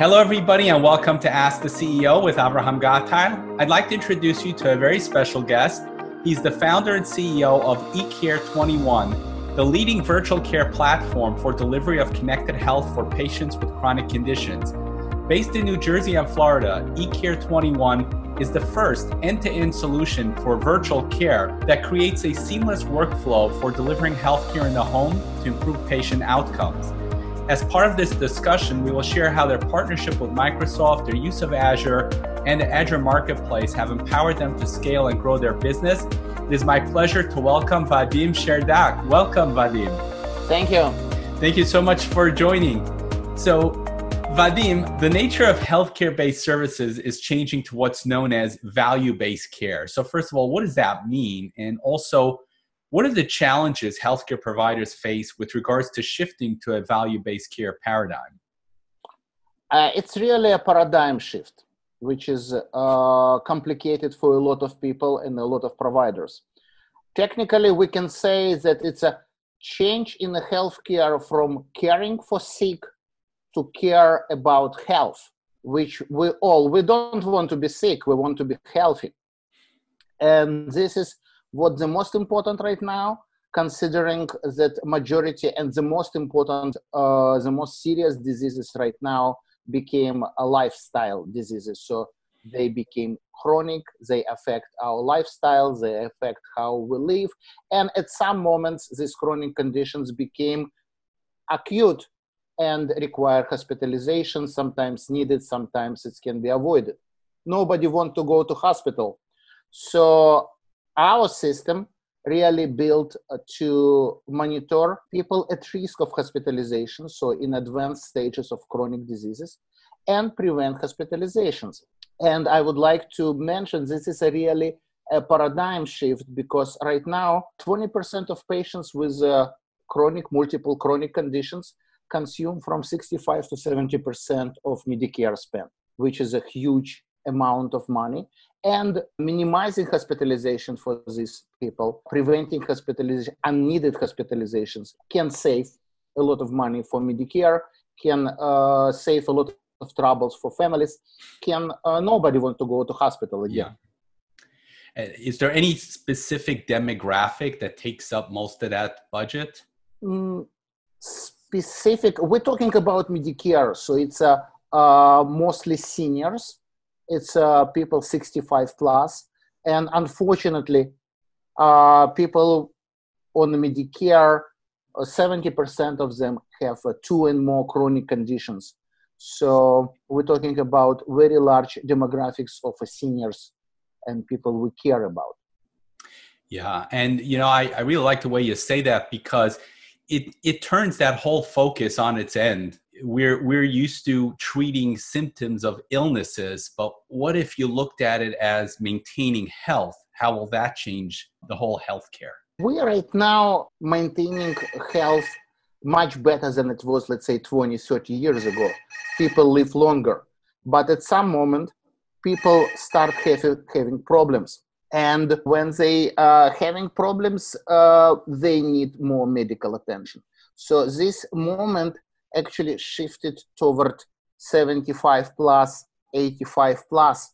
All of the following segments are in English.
Hello, everybody, and welcome to Ask the CEO with Abraham Gatail. I'd like to introduce you to a very special guest. He's the founder and CEO of eCare21, the leading virtual care platform for delivery of connected health for patients with chronic conditions. Based in New Jersey and Florida, eCare21 is the first end to end solution for virtual care that creates a seamless workflow for delivering healthcare in the home to improve patient outcomes. As part of this discussion, we will share how their partnership with Microsoft, their use of Azure, and the Azure Marketplace have empowered them to scale and grow their business. It is my pleasure to welcome Vadim Sherdak. Welcome, Vadim. Thank you. Thank you so much for joining. So, Vadim, the nature of healthcare based services is changing to what's known as value based care. So, first of all, what does that mean? And also, what are the challenges healthcare providers face with regards to shifting to a value based care paradigm? Uh, it's really a paradigm shift, which is uh, complicated for a lot of people and a lot of providers. Technically, we can say that it's a change in the healthcare from caring for sick to care about health, which we all we don't want to be sick, we want to be healthy. And this is what the most important right now considering that majority and the most important uh, the most serious diseases right now became a lifestyle diseases so they became chronic they affect our lifestyle they affect how we live and at some moments these chronic conditions became acute and require hospitalization sometimes needed sometimes it can be avoided nobody want to go to hospital so our system really built uh, to monitor people at risk of hospitalization, so in advanced stages of chronic diseases, and prevent hospitalizations. And I would like to mention this is a really a paradigm shift because right now 20% of patients with uh, chronic multiple chronic conditions consume from 65 to 70% of medicare spend which is a huge amount of money and minimizing hospitalization for these people, preventing hospitalization, unneeded hospitalizations can save a lot of money for Medicare, can uh, save a lot of troubles for families, can uh, nobody want to go to hospital again. Yeah. Uh, is there any specific demographic that takes up most of that budget? Mm, specific, we're talking about Medicare, so it's uh, uh, mostly seniors it's uh, people 65 plus, and unfortunately, uh, people on Medicare, 70% uh, of them have uh, two and more chronic conditions. So we're talking about very large demographics of seniors and people we care about. Yeah, and you know, I, I really like the way you say that because it it turns that whole focus on its end. We're we're used to treating symptoms of illnesses but what if you looked at it as maintaining health? How will that change the whole healthcare? We are right now maintaining health much better than it was let's say 20 30 years ago. People live longer but at some moment people start having, having problems and when they are having problems uh, they need more medical attention so this moment actually shifted toward 75 plus, 85 plus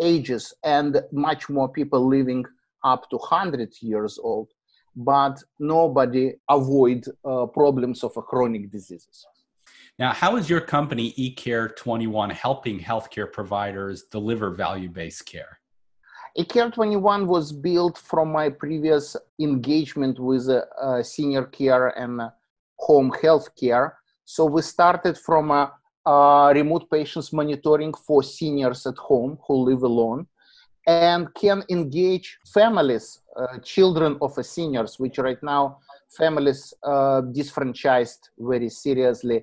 ages, and much more people living up to 100 years old. But nobody avoid uh, problems of chronic diseases. Now, how is your company eCare 21 helping healthcare providers deliver value based care? eCare 21 was built from my previous engagement with uh, uh, senior care and home health care so we started from a, a remote patients monitoring for seniors at home who live alone and can engage families, uh, children of seniors, which right now families uh, disfranchised very seriously.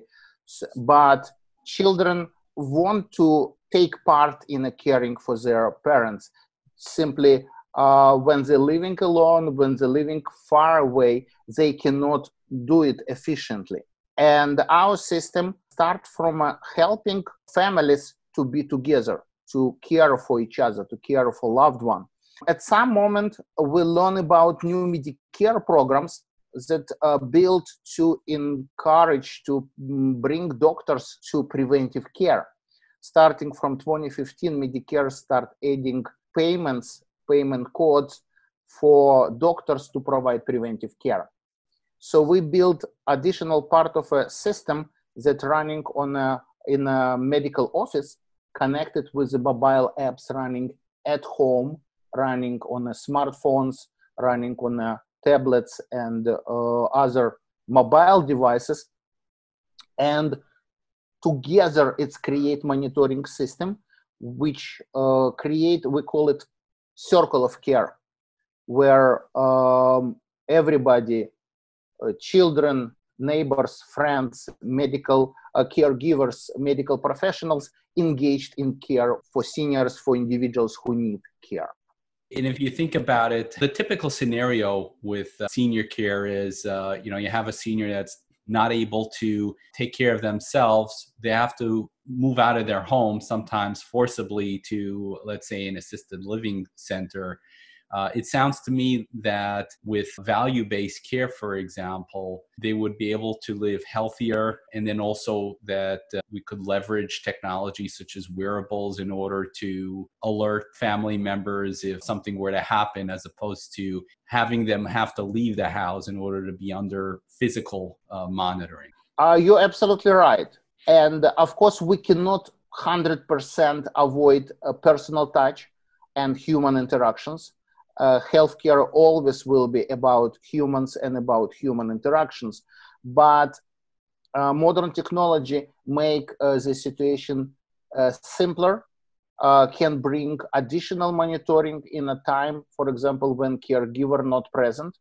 But children want to take part in caring for their parents. Simply, uh, when they're living alone, when they're living far away, they cannot do it efficiently. And our system starts from uh, helping families to be together, to care for each other, to care for loved one. At some moment, we learn about new Medicare programs that are built to encourage to mm, bring doctors to preventive care. Starting from 2015, Medicare start adding payments, payment codes for doctors to provide preventive care. So we built additional part of a system that running on a, in a medical office connected with the mobile apps running at home, running on smartphones, running on tablets and uh, other mobile devices. And together it's create monitoring system, which uh, create, we call it circle of care, where um, everybody, uh, children, neighbors, friends, medical uh, caregivers, medical professionals engaged in care for seniors, for individuals who need care. And if you think about it, the typical scenario with uh, senior care is, uh, you know, you have a senior that's not able to take care of themselves. They have to move out of their home, sometimes forcibly to, let's say, an assisted living center uh, it sounds to me that with value based care, for example, they would be able to live healthier, and then also that uh, we could leverage technology such as wearables in order to alert family members if something were to happen, as opposed to having them have to leave the house in order to be under physical uh, monitoring. Uh, you're absolutely right. And of course, we cannot 100% avoid personal touch and human interactions uh, healthcare always will be about humans and about human interactions. But uh, modern technology make uh, the situation uh, simpler uh, can bring additional monitoring in a time for example when caregiver not present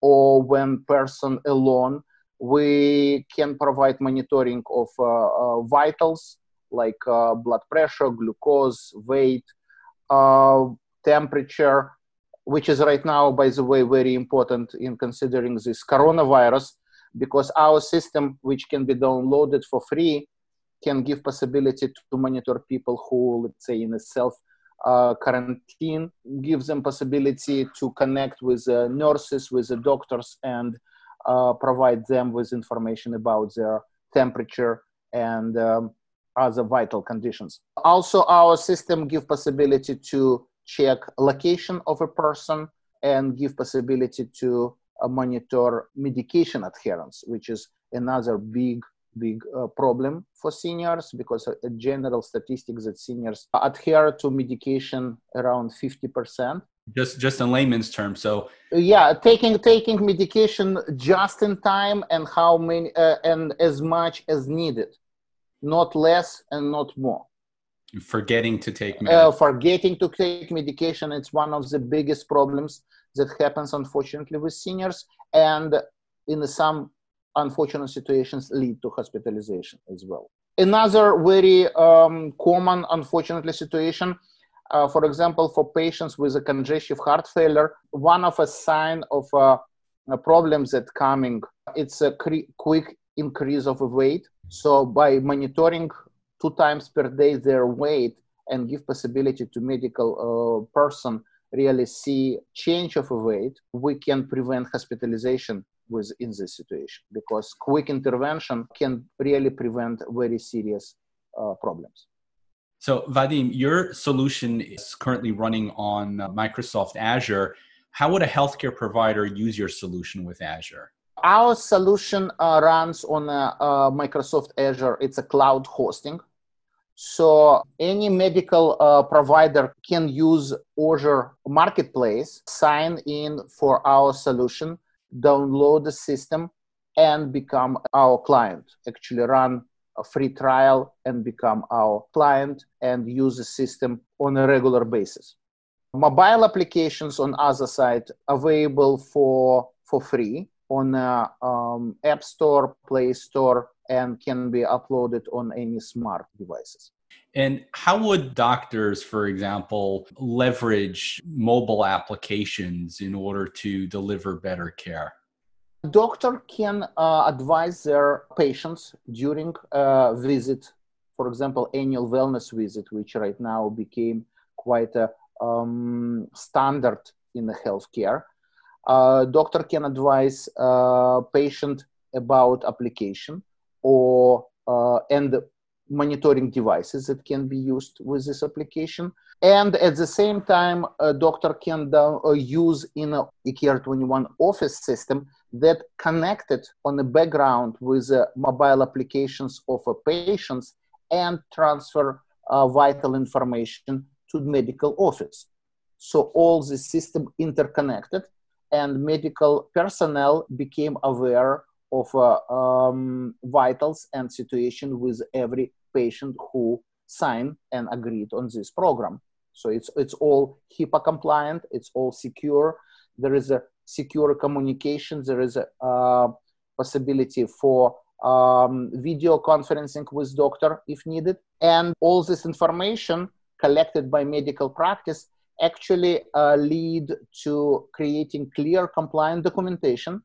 or when person alone. We can provide monitoring of uh, vitals like blood pressure glucose weight temperature which is right now, by the way, very important in considering this coronavirus, because our system, which can be downloaded for free, can give possibility to monitor people who, let's say, in a self uh, quarantine, gives them possibility to connect with nurses, with the doctors, and uh, provide them with information about their temperature and um, other vital conditions. Also, our system give possibility to check location of a person and give possibility to uh, monitor medication adherence, which is another big big uh, problem for seniors because a general statistics that seniors adhere to medication around 50% just just in layman's terms so yeah taking taking medication just in time and how many uh, and as much as needed not less and not more forgetting to take medication. Uh, forgetting to take medication it's one of the biggest problems that happens unfortunately with seniors and in some unfortunate situations lead to hospitalization as well another very um, common unfortunately situation uh, for example for patients with a congestive heart failure one of a sign of uh, a problem that coming it's a cre- quick increase of weight so by monitoring two times per day their weight and give possibility to medical uh, person really see change of a weight, we can prevent hospitalization within this situation because quick intervention can really prevent very serious uh, problems. So, Vadim, your solution is currently running on uh, Microsoft Azure. How would a healthcare provider use your solution with Azure? Our solution uh, runs on uh, uh, Microsoft Azure. It's a cloud hosting. So any medical uh, provider can use Azure Marketplace, sign in for our solution, download the system, and become our client. Actually, run a free trial and become our client and use the system on a regular basis. Mobile applications on other side available for for free on uh, um, App Store, Play Store, and can be uploaded on any smart devices. And how would doctors, for example, leverage mobile applications in order to deliver better care? Doctor can uh, advise their patients during a visit, for example, annual wellness visit, which right now became quite a, um, standard in the healthcare. Uh, doctor can advise uh, patient about application or uh, and monitoring devices that can be used with this application. And at the same time, a doctor can uh, use in a eCare 21 office system that connected on the background with uh, mobile applications of a patients and transfer uh, vital information to medical office. So all the system interconnected and medical personnel became aware of uh, um, vitals and situation with every patient who signed and agreed on this program. So it's it's all HIPAA compliant. It's all secure. There is a secure communication. There is a uh, possibility for um, video conferencing with doctor if needed, and all this information collected by medical practice actually uh, lead to creating clear compliant documentation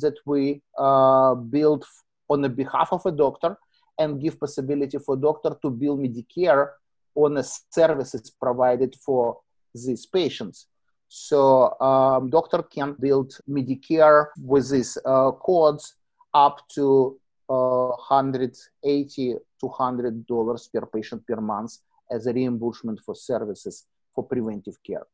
that we uh, build on the behalf of a doctor and give possibility for doctor to bill Medicare on the services provided for these patients. So um, doctor can build Medicare with these uh, codes up to uh, 180 200 dollars per patient per month as a reimbursement for services for preventive care.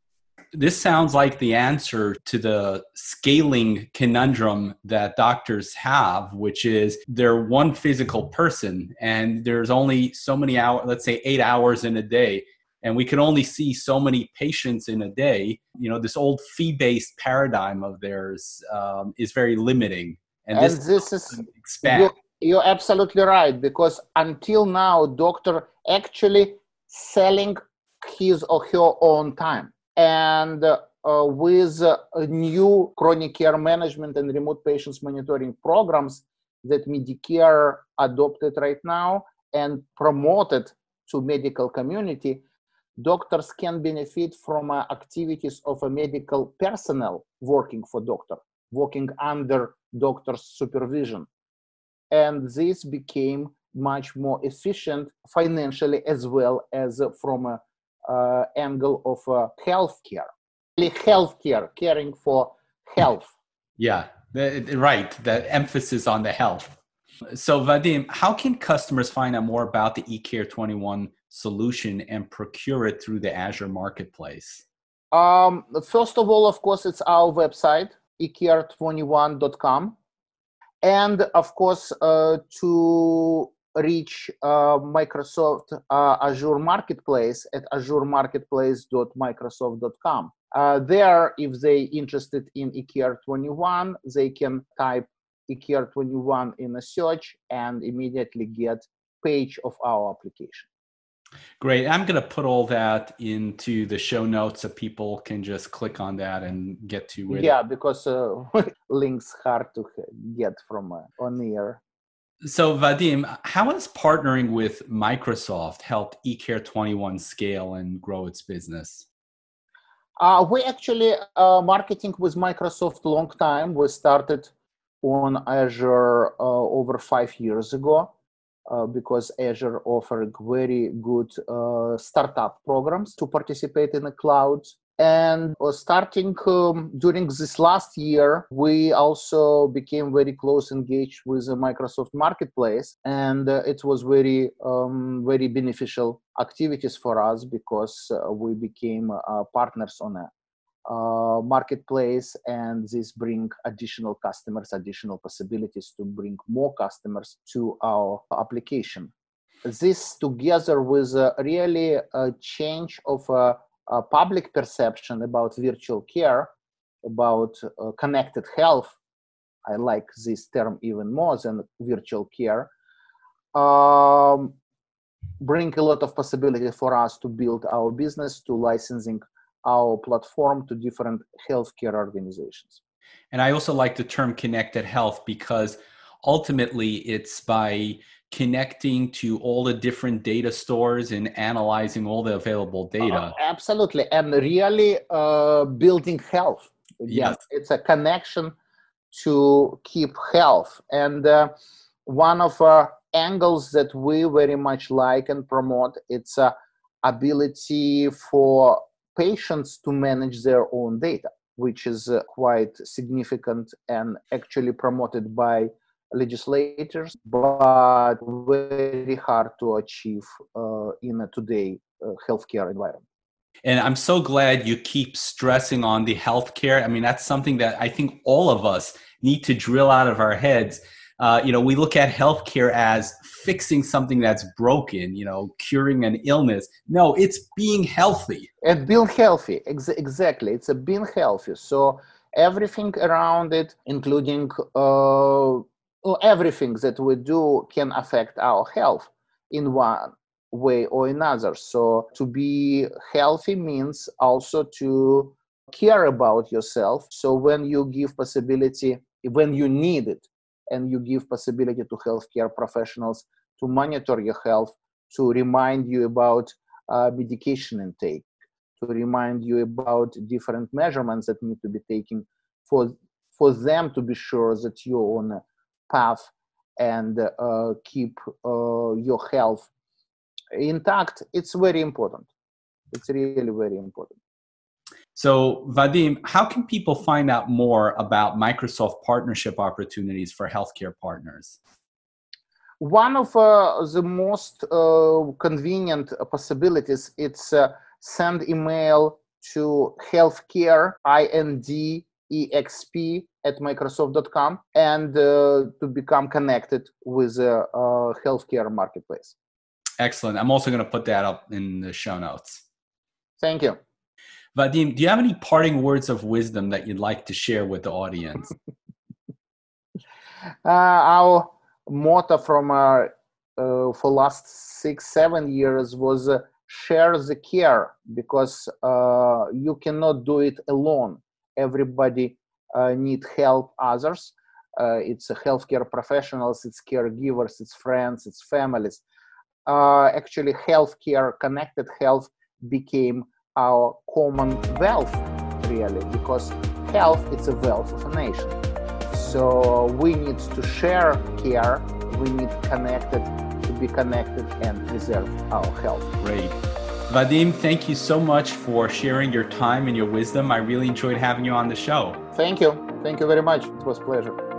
This sounds like the answer to the scaling conundrum that doctors have, which is they're one physical person and there's only so many hours, let's say eight hours in a day, and we can only see so many patients in a day. You know, this old fee based paradigm of theirs um, is very limiting. And, and this, this is expand. You're, you're absolutely right because until now, doctor actually selling his or her own time and uh, with uh, new chronic care management and remote patients monitoring programs that Medicare adopted right now and promoted to medical community, doctors can benefit from uh, activities of a medical personnel working for doctor, working under doctor's supervision. And this became much more efficient financially as well as from a uh, angle of uh, healthcare, healthcare, caring for health. Yeah, right. The emphasis on the health. So, Vadim, how can customers find out more about the eCare 21 solution and procure it through the Azure Marketplace? Um, first of all, of course, it's our website, ecare21.com. And of course, uh, to reach uh, Microsoft uh, Azure Marketplace at azuremarketplace.microsoft.com. Uh, there, if they interested in eCare21, they can type eCare21 in a search and immediately get page of our application. Great. I'm going to put all that into the show notes so people can just click on that and get to it. Yeah, because uh, links hard to get from uh, on here. So, Vadim, how has partnering with Microsoft helped eCare 21 scale and grow its business? Uh, we actually uh, marketing with Microsoft long time. We started on Azure uh, over five years ago uh, because Azure offered very good uh, startup programs to participate in the cloud. And uh, starting um, during this last year, we also became very close engaged with the Microsoft Marketplace, and uh, it was very, um, very beneficial activities for us because uh, we became uh, partners on a uh, marketplace, and this bring additional customers, additional possibilities to bring more customers to our application. This together with really a change of uh, public perception about virtual care, about uh, connected health, I like this term even more than virtual care, um, bring a lot of possibility for us to build our business, to licensing our platform to different healthcare organizations. And I also like the term connected health because ultimately it's by connecting to all the different data stores and analyzing all the available data. Uh, absolutely. And really uh, building health. Yes. It's a connection to keep health. And uh, one of our angles that we very much like and promote, it's a ability for patients to manage their own data, which is uh, quite significant and actually promoted by legislators, but very hard to achieve uh, in a today uh, healthcare environment. And I'm so glad you keep stressing on the healthcare. I mean, that's something that I think all of us need to drill out of our heads. Uh, you know, we look at healthcare as fixing something that's broken, you know, curing an illness. No, it's being healthy. And being healthy, ex- exactly. It's a being healthy. So everything around it, including uh, everything that we do, can affect our health in one way or another. So to be healthy means also to care about yourself. So when you give possibility, when you need it, and you give possibility to healthcare professionals to monitor your health, to remind you about uh, medication intake, to remind you about different measurements that need to be taken for for them to be sure that you're on a path and uh, keep uh, your health intact, it's very important. It's really very important. So, Vadim, how can people find out more about Microsoft partnership opportunities for healthcare partners? One of uh, the most uh, convenient possibilities it's uh, send email to healthcare indexp at microsoft.com and uh, to become connected with a healthcare marketplace. Excellent. I'm also going to put that up in the show notes. Thank you. Vadim, do you have any parting words of wisdom that you'd like to share with the audience? uh, our motto from our, uh, for last six seven years was uh, share the care because uh, you cannot do it alone. Everybody uh, need help others. it's healthcare professionals, it's caregivers, it's friends, it's families uh, actually healthcare, connected health became our common wealth, really, because health is a wealth of a nation. So we need to share care, we need connected to be connected and preserve our health. Great. Vadim, thank you so much for sharing your time and your wisdom. I really enjoyed having you on the show. Thank you. Thank you very much. It was pleasure.